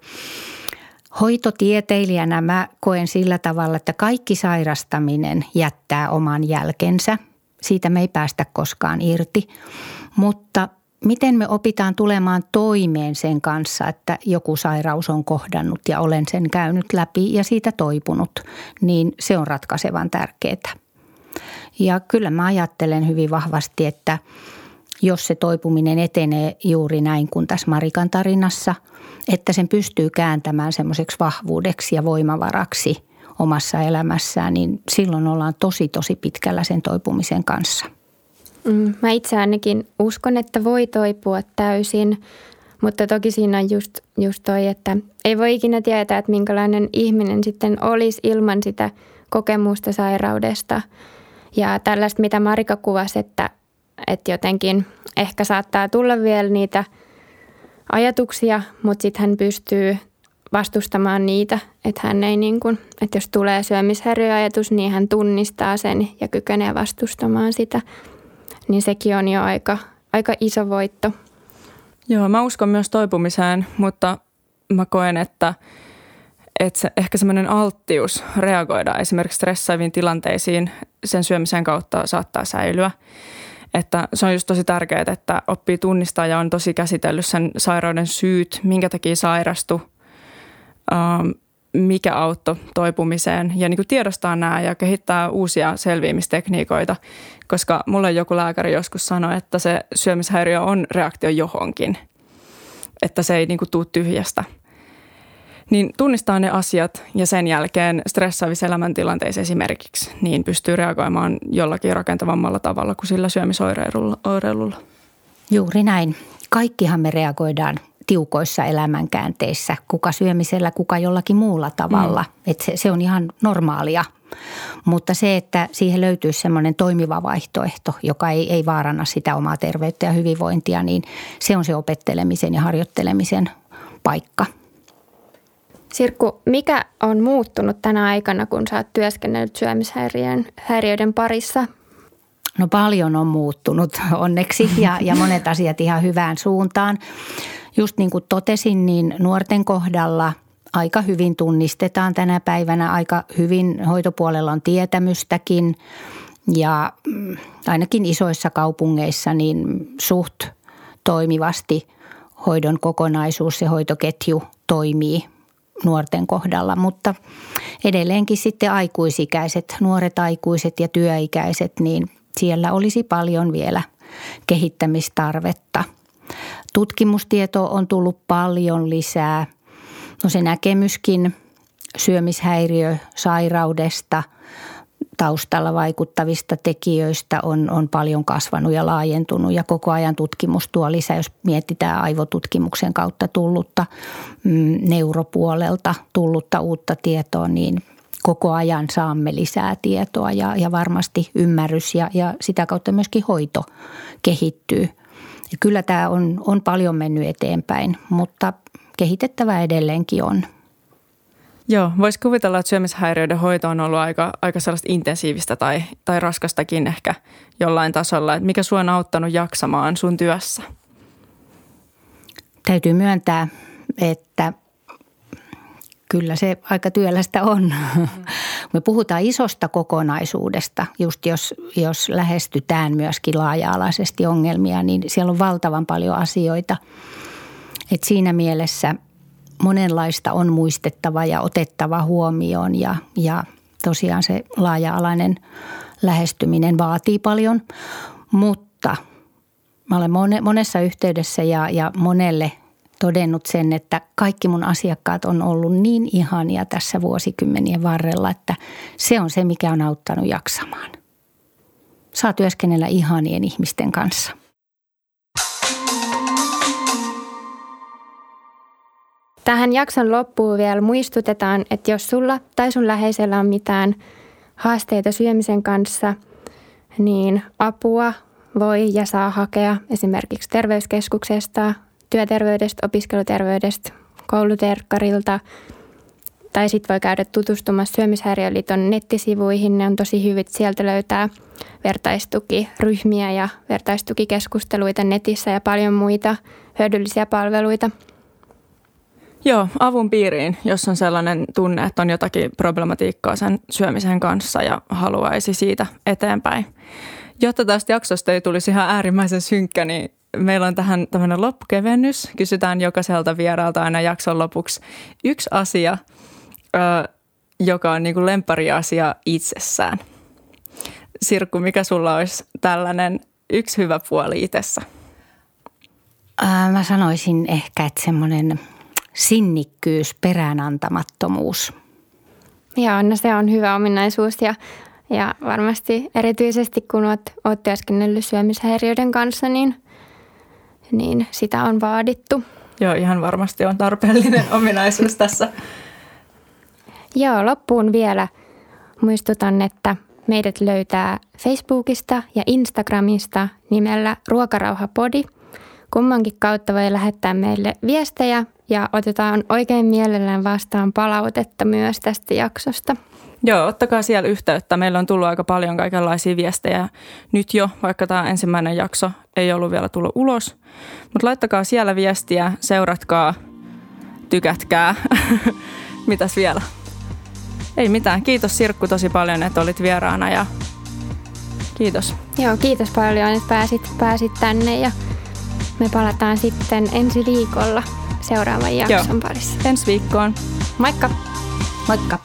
C: Hoitotieteilijänä mä koen sillä tavalla, että kaikki sairastaminen jättää oman jälkensä – siitä me ei päästä koskaan irti. Mutta miten me opitaan tulemaan toimeen sen kanssa, että joku sairaus on kohdannut ja olen sen käynyt läpi ja siitä toipunut, niin se on ratkaisevan tärkeää. Ja kyllä mä ajattelen hyvin vahvasti, että jos se toipuminen etenee juuri näin kuin tässä Marikan tarinassa, että sen pystyy kääntämään semmoiseksi vahvuudeksi ja voimavaraksi omassa elämässään, niin silloin ollaan tosi tosi pitkällä sen toipumisen kanssa.
A: Mm, mä itse ainakin uskon, että voi toipua täysin, mutta toki siinä on just, just toi, että ei voi ikinä tietää, että minkälainen ihminen sitten olisi ilman sitä kokemusta sairaudesta. Ja tällaista, mitä Marika kuvasi, että, että jotenkin ehkä saattaa tulla vielä niitä ajatuksia, mutta sitten hän pystyy vastustamaan niitä, että hän ei niin kuin, että jos tulee syömishäiriöajatus, niin hän tunnistaa sen ja kykenee vastustamaan sitä. Niin sekin on jo aika, aika iso voitto.
B: Joo, mä uskon myös toipumiseen, mutta mä koen, että, että se, ehkä semmoinen alttius reagoida esimerkiksi stressaaviin tilanteisiin sen syömisen kautta saattaa säilyä. Että se on just tosi tärkeää, että oppii tunnistaa ja on tosi käsitellyt sen sairauden syyt, minkä takia sairastu, mikä auttoi toipumiseen ja niin kuin tiedostaa nämä ja kehittää uusia selviämistekniikoita, koska mulle joku lääkäri joskus sanoi, että se syömishäiriö on reaktio johonkin, että se ei niin kuin tuu tyhjästä. Niin tunnistaa ne asiat ja sen jälkeen stressaavissa elämäntilanteissa esimerkiksi, niin pystyy reagoimaan jollakin rakentavammalla tavalla kuin sillä syömisoireilulla.
C: Juuri näin. Kaikkihan me reagoidaan tiukoissa elämänkäänteissä, kuka syömisellä, kuka jollakin muulla tavalla. Mm. Et se, se on ihan normaalia. Mutta se, että siihen löytyy semmoinen toimiva vaihtoehto, joka ei, ei vaaranna sitä omaa terveyttä ja hyvinvointia, niin se on se opettelemisen ja harjoittelemisen paikka.
A: Sirkku, mikä on muuttunut tänä aikana, kun sä oot työskennellyt syömishäiriöiden parissa?
C: No paljon on muuttunut onneksi ja, ja monet asiat ihan hyvään suuntaan. Just niin kuin totesin, niin nuorten kohdalla aika hyvin tunnistetaan tänä päivänä. Aika hyvin hoitopuolella on tietämystäkin ja mm, ainakin isoissa kaupungeissa niin suht toimivasti hoidon kokonaisuus ja hoitoketju toimii nuorten kohdalla, mutta edelleenkin sitten aikuisikäiset, nuoret aikuiset ja työikäiset, niin siellä olisi paljon vielä kehittämistarvetta. Tutkimustietoa on tullut paljon lisää. No se näkemyskin syömishäiriö sairaudesta, taustalla vaikuttavista tekijöistä on, on paljon kasvanut ja laajentunut ja koko ajan tutkimus tuo lisää, jos mietitään aivotutkimuksen kautta tullutta mm, neuropuolelta tullutta uutta tietoa, niin koko ajan saamme lisää tietoa ja, ja varmasti ymmärrys ja, ja sitä kautta myöskin hoito kehittyy. Ja kyllä tämä on, on paljon mennyt eteenpäin, mutta kehitettävä edelleenkin on.
B: Joo, voisi kuvitella, että syömishäiriöiden hoito on ollut aika, aika sellaista intensiivistä tai, tai raskastakin ehkä jollain tasolla. Että mikä sinua on auttanut jaksamaan sun työssä?
C: Täytyy myöntää, että kyllä se aika työlästä on. Me puhutaan isosta kokonaisuudesta, just jos, jos lähestytään myöskin laaja-alaisesti ongelmia, niin siellä on valtavan paljon asioita. Et siinä mielessä monenlaista on muistettava ja otettava huomioon ja, ja tosiaan se laaja-alainen lähestyminen vaatii paljon, mutta mä olen monessa yhteydessä ja, ja monelle todennut sen, että kaikki mun asiakkaat on ollut niin ihania tässä vuosikymmenien varrella, että se on se, mikä on auttanut jaksamaan. Saa työskennellä ihanien ihmisten kanssa.
A: Tähän jakson loppuun vielä muistutetaan, että jos sulla tai sun läheisellä on mitään haasteita syömisen kanssa, niin apua voi ja saa hakea esimerkiksi terveyskeskuksesta, työterveydestä, opiskeluterveydestä, kouluterkkarilta tai sitten voi käydä tutustumassa Syömishäiriöliiton nettisivuihin. Ne on tosi hyvin. Sieltä löytää vertaistukiryhmiä ja vertaistukikeskusteluita netissä ja paljon muita hyödyllisiä palveluita –
B: Joo, avun piiriin, jos on sellainen tunne, että on jotakin problematiikkaa sen syömisen kanssa ja haluaisi siitä eteenpäin. Jotta tästä jaksosta ei tulisi ihan äärimmäisen synkkä, niin meillä on tähän tämmöinen loppukevennys. Kysytään jokaiselta vieraalta aina jakson lopuksi yksi asia, joka on niin kuin asia itsessään. Sirkku, mikä sulla olisi tällainen yksi hyvä puoli itsessä?
C: Mä sanoisin ehkä, että semmoinen sinnikkyys, peräänantamattomuus.
A: Joo, no se on hyvä ominaisuus ja, ja varmasti erityisesti kun olet, olet työskennellyt syömishäiriöiden kanssa, niin, niin sitä on vaadittu.
B: Joo, ihan varmasti on tarpeellinen ominaisuus tässä.
A: Joo, loppuun vielä muistutan, että meidät löytää Facebookista ja Instagramista nimellä Ruokarauhapodi. Kummankin kautta voi lähettää meille viestejä ja otetaan oikein mielellään vastaan palautetta myös tästä jaksosta.
B: Joo, ottakaa siellä yhteyttä. Meillä on tullut aika paljon kaikenlaisia viestejä nyt jo, vaikka tämä ensimmäinen jakso ei ollut vielä tullut ulos. Mutta laittakaa siellä viestiä, seuratkaa, tykätkää. Mitäs vielä? Ei mitään. Kiitos Sirkku tosi paljon, että olit vieraana ja kiitos.
A: Joo, kiitos paljon, että pääsit, pääsit tänne ja me palataan sitten ensi viikolla seuraavan jakson Joo. parissa.
B: Ensi viikkoon.
A: Moikka!
C: Moikka!